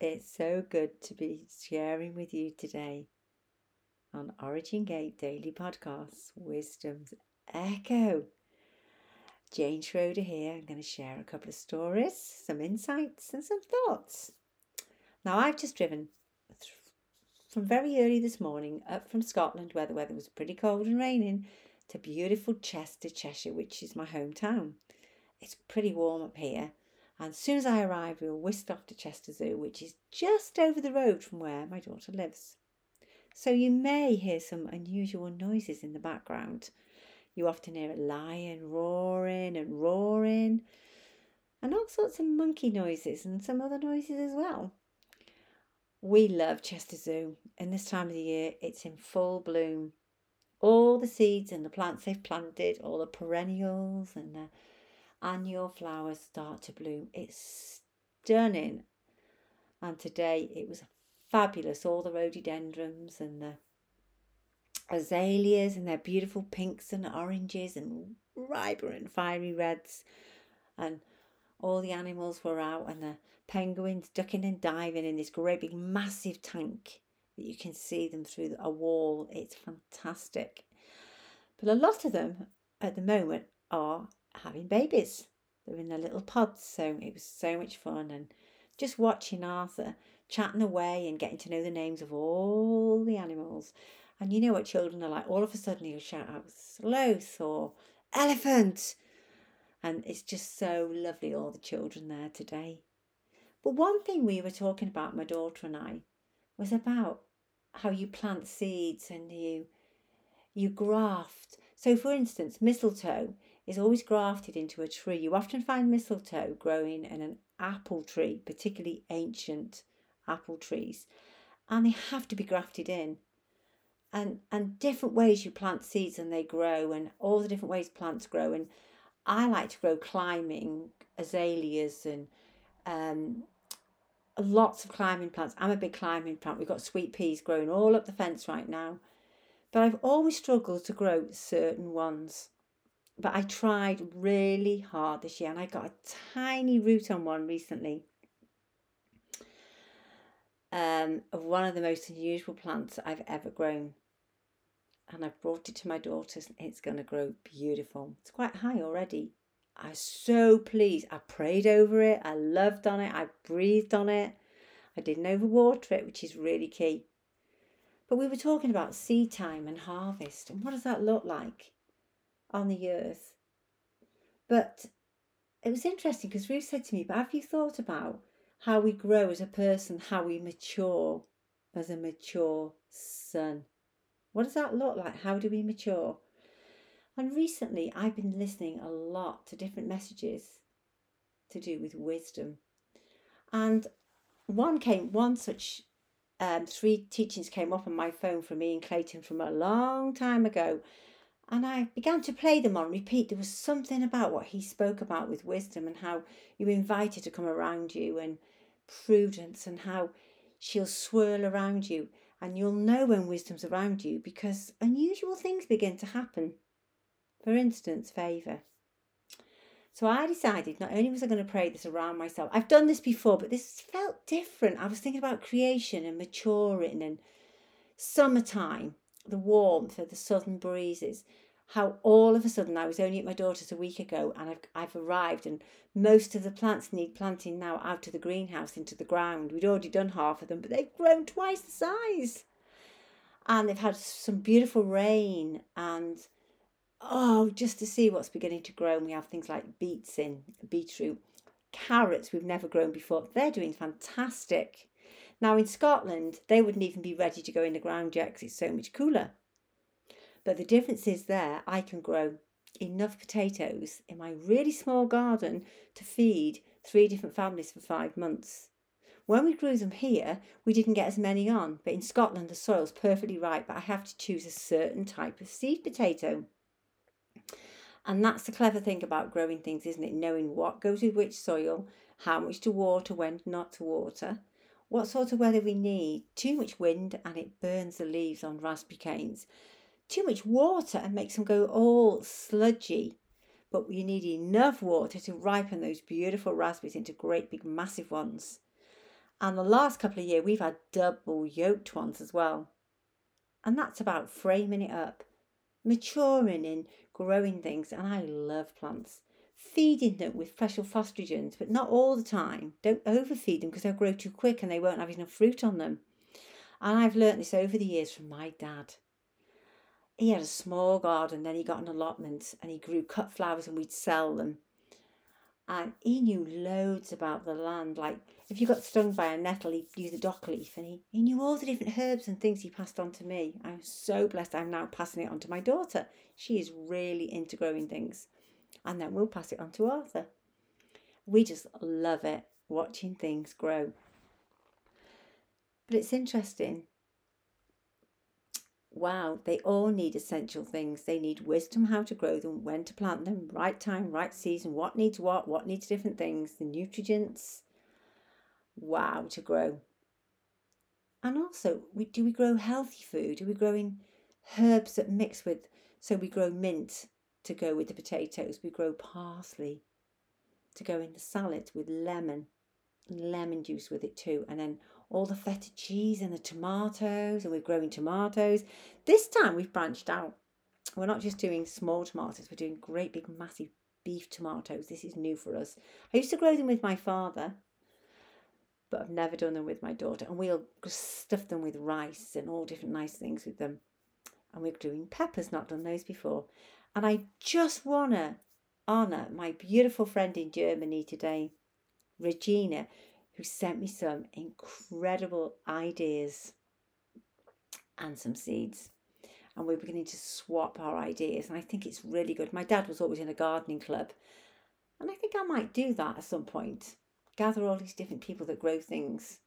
It's so good to be sharing with you today on Origin Gate Daily Podcasts Wisdom's Echo. Jane Schroeder here. I'm going to share a couple of stories, some insights, and some thoughts. Now, I've just driven from very early this morning up from Scotland, where the weather was pretty cold and raining, to beautiful Chester, Cheshire, which is my hometown. It's pretty warm up here. And as soon as I arrived, we were whisked off to Chester Zoo, which is just over the road from where my daughter lives. So you may hear some unusual noises in the background. You often hear a lion roaring and roaring, and all sorts of monkey noises and some other noises as well. We love Chester Zoo, and this time of the year it's in full bloom. All the seeds and the plants they've planted, all the perennials and the annual flowers start to bloom. It's stunning. And today it was fabulous. All the rhododendrons and the azaleas and their beautiful pinks and oranges and vibrant fiery reds. And all the animals were out and the penguins ducking and diving in this great big massive tank that you can see them through a wall. It's fantastic. But a lot of them at the moment are having babies. They're in their little pods, so it was so much fun and just watching Arthur chatting away and getting to know the names of all the animals. And you know what children are like. All of a sudden he'll shout out sloth or elephant. And it's just so lovely, all the children there today. But one thing we were talking about, my daughter and I, was about how you plant seeds and you you graft. So for instance, mistletoe is always grafted into a tree. You often find mistletoe growing in an apple tree, particularly ancient apple trees, and they have to be grafted in. And and different ways you plant seeds and they grow, and all the different ways plants grow. And I like to grow climbing azaleas and um, lots of climbing plants. I'm a big climbing plant. We've got sweet peas growing all up the fence right now. But I've always struggled to grow certain ones. But I tried really hard this year and I got a tiny root on one recently um, of one of the most unusual plants I've ever grown. And I've brought it to my daughter's and it's going to grow beautiful. It's quite high already. I'm so pleased. I prayed over it. I loved on it. I breathed on it. I didn't overwater it, which is really key. But we were talking about seed time and harvest and what does that look like? On the earth. But it was interesting because Ruth said to me, But have you thought about how we grow as a person, how we mature as a mature son? What does that look like? How do we mature? And recently, I've been listening a lot to different messages to do with wisdom. And one came, one such um, three teachings came up on my phone from Ian Clayton from a long time ago and I began to play them on repeat. There was something about what he spoke about with wisdom and how you invite her to come around you and prudence and how she'll swirl around you and you'll know when wisdom's around you because unusual things begin to happen. For instance, favour. So I decided not only was I going to pray this around myself, I've done this before, but this felt different. I was thinking about creation and maturing and summertime the warmth of the southern breezes. How all of a sudden I was only at my daughter's a week ago and I've, I've arrived and most of the plants need planting now out of the greenhouse into the ground. We'd already done half of them, but they've grown twice the size. And they've had some beautiful rain and oh, just to see what's beginning to grow. And we have things like beets in, beetroot, carrots we've never grown before. They're doing fantastic. Now, in Scotland, they wouldn't even be ready to go in the ground yet because it's so much cooler. But the difference is there, I can grow enough potatoes in my really small garden to feed three different families for five months. When we grew them here, we didn't get as many on, but in Scotland, the soil's perfectly right, but I have to choose a certain type of seed potato. And that's the clever thing about growing things, isn't it? Knowing what goes with which soil, how much to water, when not to water, what sort of weather we need. Too much wind and it burns the leaves on raspberry canes. Too much water and makes them go all sludgy. But you need enough water to ripen those beautiful raspberries into great big massive ones. And the last couple of years, we've had double yoked ones as well. And that's about framing it up, maturing and growing things. And I love plants. Feeding them with special phosphogens, but not all the time. Don't overfeed them because they'll grow too quick and they won't have enough fruit on them. And I've learnt this over the years from my dad. He had a small garden, then he got an allotment and he grew cut flowers and we'd sell them. And he knew loads about the land. Like if you got stung by a nettle, he'd use a dock leaf and he, he knew all the different herbs and things he passed on to me. I'm so blessed I'm now passing it on to my daughter. She is really into growing things. And then we'll pass it on to Arthur. We just love it watching things grow. But it's interesting. Wow, they all need essential things. They need wisdom how to grow them, when to plant them, right time, right season, what needs what, what needs different things, the nutrients. Wow, to grow. And also, we do we grow healthy food? Are we growing herbs that mix with? So we grow mint to go with the potatoes. We grow parsley to go in the salad with lemon, lemon juice with it too, and then all the feta cheese and the tomatoes, and we're growing tomatoes. This time we've branched out. We're not just doing small tomatoes, we're doing great big massive beef tomatoes. This is new for us. I used to grow them with my father, but I've never done them with my daughter. And we'll stuff them with rice and all different nice things with them. And we're doing peppers, not done those before. And I just want to honour my beautiful friend in Germany today, Regina, who sent me some incredible ideas and some seeds. And we're beginning to swap our ideas. And I think it's really good. My dad was always in a gardening club. And I think I might do that at some point. Gather all these different people that grow things.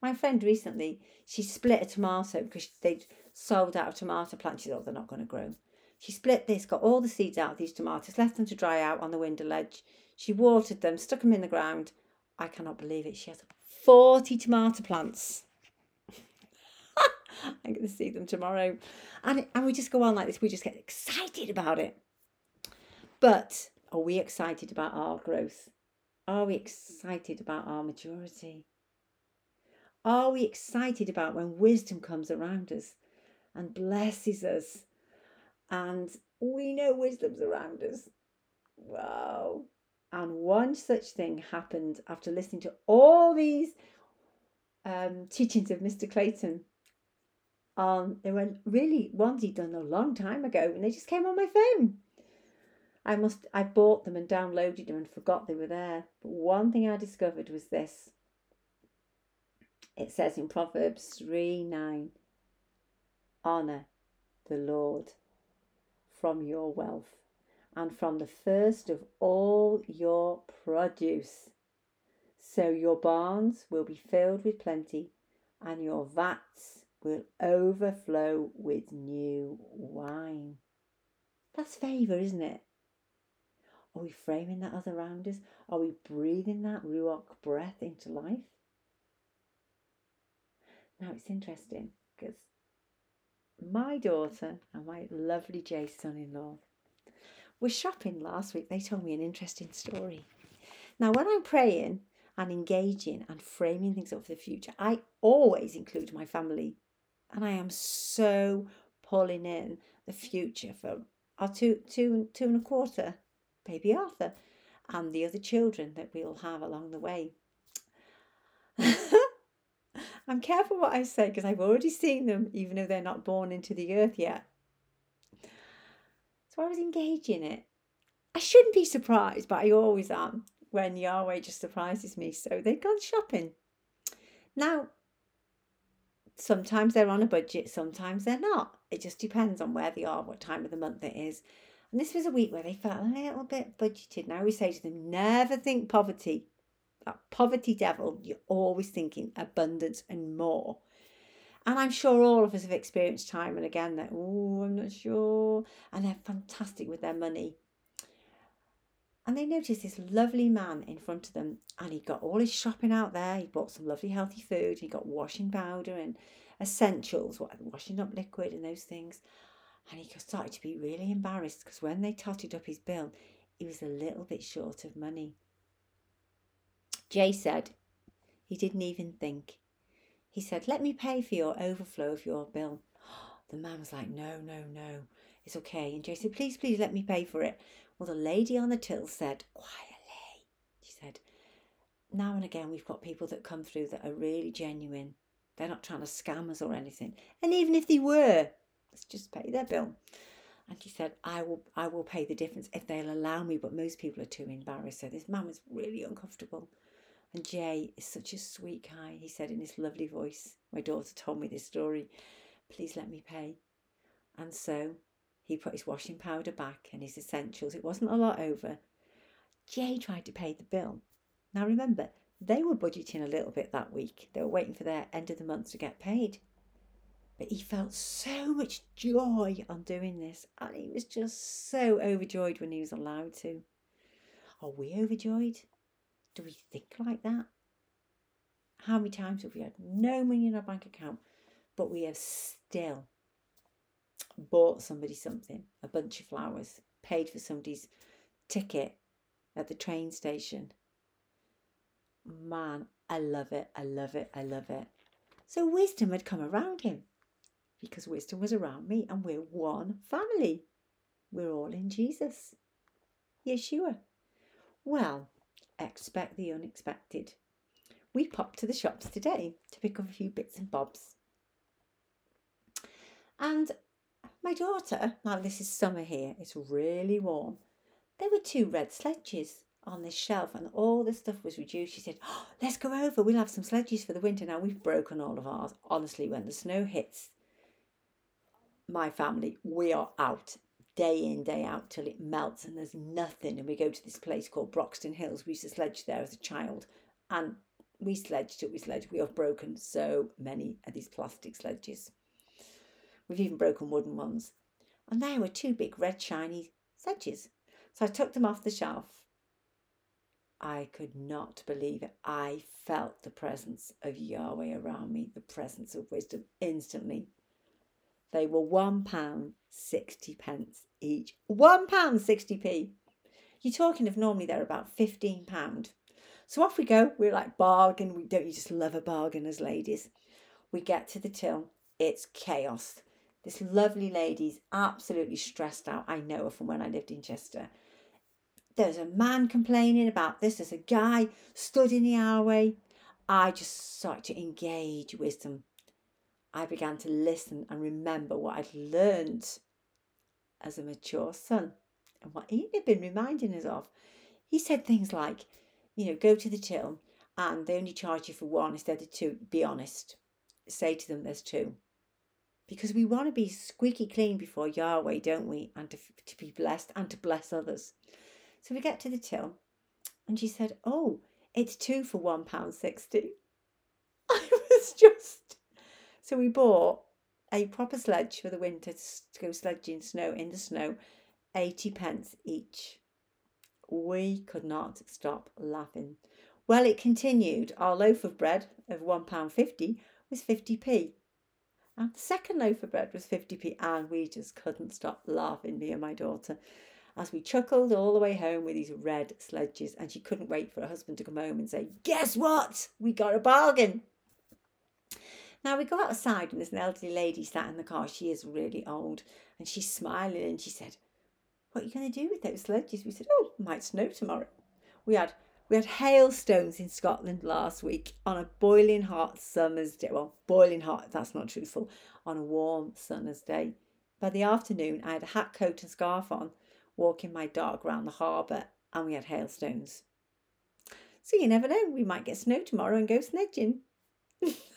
My friend recently, she split a tomato because they'd sold out of tomato plants. She thought oh, they're not going to grow. She split this, got all the seeds out of these tomatoes, left them to dry out on the window ledge. She watered them, stuck them in the ground, I cannot believe it. She has 40 tomato plants. I'm going to see them tomorrow. And, and we just go on like this. We just get excited about it. But are we excited about our growth? Are we excited about our maturity? Are we excited about when wisdom comes around us and blesses us? And we know wisdom's around us. Wow. And one such thing happened after listening to all these um, teachings of Mr. Clayton. Um, they were really ones he'd done a long time ago, and they just came on my phone. I must I bought them and downloaded them and forgot they were there. But one thing I discovered was this. It says in Proverbs 3 9, Honour the Lord from your wealth and from the first of all your produce. So your barns will be filled with plenty, and your vats will overflow with new wine. That's favour, isn't it? Are we framing that other around us? Are we breathing that Ruach breath into life? Now it's interesting because my daughter and my lovely Jay son in law were shopping last week, they told me an interesting story. Now, when I'm praying and engaging and framing things up for the future, I always include my family. And I am so pulling in the future for our two, two, two and a quarter baby Arthur and the other children that we'll have along the way. I'm careful what I say because I've already seen them, even though they're not born into the earth yet. So I was engaging it. I shouldn't be surprised, but I always am when Yahweh just surprises me. So they've gone shopping. Now, sometimes they're on a budget, sometimes they're not. It just depends on where they are, what time of the month it is. And this was a week where they felt a little bit budgeted. Now we say to them, never think poverty. That poverty devil, you're always thinking abundance and more. And I'm sure all of us have experienced time and again that, oh, I'm not sure. And they're fantastic with their money. And they noticed this lovely man in front of them, and he got all his shopping out there. He bought some lovely healthy food. He got washing powder and essentials, washing up liquid and those things. And he started to be really embarrassed because when they totted up his bill, he was a little bit short of money. Jay said, He didn't even think. He said, Let me pay for your overflow of your bill. The man was like, No, no, no, it's okay. And Jay said, Please, please let me pay for it. Well, the lady on the till said, Quietly, she said, Now and again, we've got people that come through that are really genuine. They're not trying to scam us or anything. And even if they were, let's just pay their bill. And she said, I will I will pay the difference if they'll allow me, but most people are too embarrassed. So this man was really uncomfortable. And Jay is such a sweet guy, he said in his lovely voice. My daughter told me this story. Please let me pay. And so he put his washing powder back and his essentials. It wasn't a lot over. Jay tried to pay the bill. Now remember, they were budgeting a little bit that week. They were waiting for their end of the month to get paid. But he felt so much joy on doing this, and he was just so overjoyed when he was allowed to. Are we overjoyed? Do we think like that? How many times have we had no money in our bank account, but we have still bought somebody something, a bunch of flowers, paid for somebody's ticket at the train station? Man, I love it, I love it, I love it. So wisdom had come around him because wisdom was around me, and we're one family. We're all in Jesus. Yeshua. Well, expect the unexpected. We popped to the shops today to pick up a few bits and bobs. And my daughter, now this is summer here, it's really warm. There were two red sledges on this shelf and all the stuff was reduced. She said, oh, Let's go over, we'll have some sledges for the winter. Now we've broken all of ours. Honestly, when the snow hits, my family, we are out day in, day out till it melts and there's nothing. And we go to this place called Broxton Hills. We used to sledge there as a child and we sledged till we sledged. We have broken so many of these plastic sledges. We've even broken wooden ones. And there were two big red shiny sledges. So I took them off the shelf. I could not believe it. I felt the presence of Yahweh around me, the presence of wisdom instantly. They were one pound sixty pence each. One pound sixty p. You're talking of normally they're about fifteen pound. So off we go. We're like bargain. We don't you just love a bargain as ladies. We get to the till. It's chaos. This lovely lady's absolutely stressed out. I know her from when I lived in Chester. There's a man complaining about this. There's a guy stood in the alleyway. I just start to engage with wisdom I began to listen and remember what I'd learned as a mature son and what he had been reminding us of. He said things like, you know, go to the till and they only charge you for one instead of two. Be honest. Say to them there's two. Because we want to be squeaky clean before Yahweh, don't we? And to, to be blessed and to bless others. So we get to the till and she said, Oh, it's two for one pound sixty. I was just so we bought a proper sledge for the winter to go sledging snow in the snow, 80 pence each. We could not stop laughing. Well, it continued. Our loaf of bread of £1.50 was 50p. And the second loaf of bread was 50p, and we just couldn't stop laughing, me and my daughter, as we chuckled all the way home with these red sledges. And she couldn't wait for her husband to come home and say, Guess what? We got a bargain. Now we go outside and there's an elderly lady sat in the car. She is really old and she's smiling and she said, What are you going to do with those sledges? We said, Oh, might snow tomorrow. We had we had hailstones in Scotland last week on a boiling hot summer's day. Well, boiling hot, that's not truthful, on a warm summer's day. By the afternoon, I had a hat, coat, and scarf on, walking my dog round the harbour, and we had hailstones. So you never know, we might get snow tomorrow and go sledging.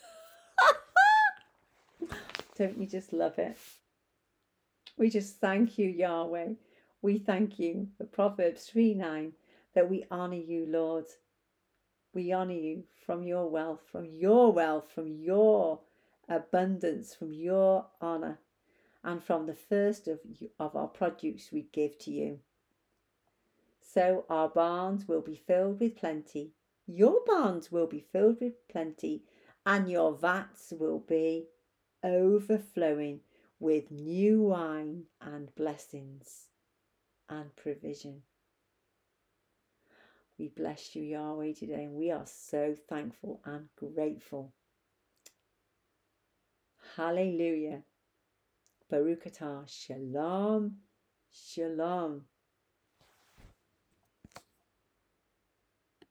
Don't you just love it? We just thank you, Yahweh. We thank you for Proverbs 3 9 that we honour you, Lord. We honour you from your wealth, from your wealth, from your abundance, from your honour, and from the first of, you, of our produce we give to you. So our barns will be filled with plenty. Your barns will be filled with plenty, and your vats will be overflowing with new wine and blessings and provision. We bless you, Yahweh, today, and we are so thankful and grateful. Hallelujah. Baruch atah. Shalom. Shalom.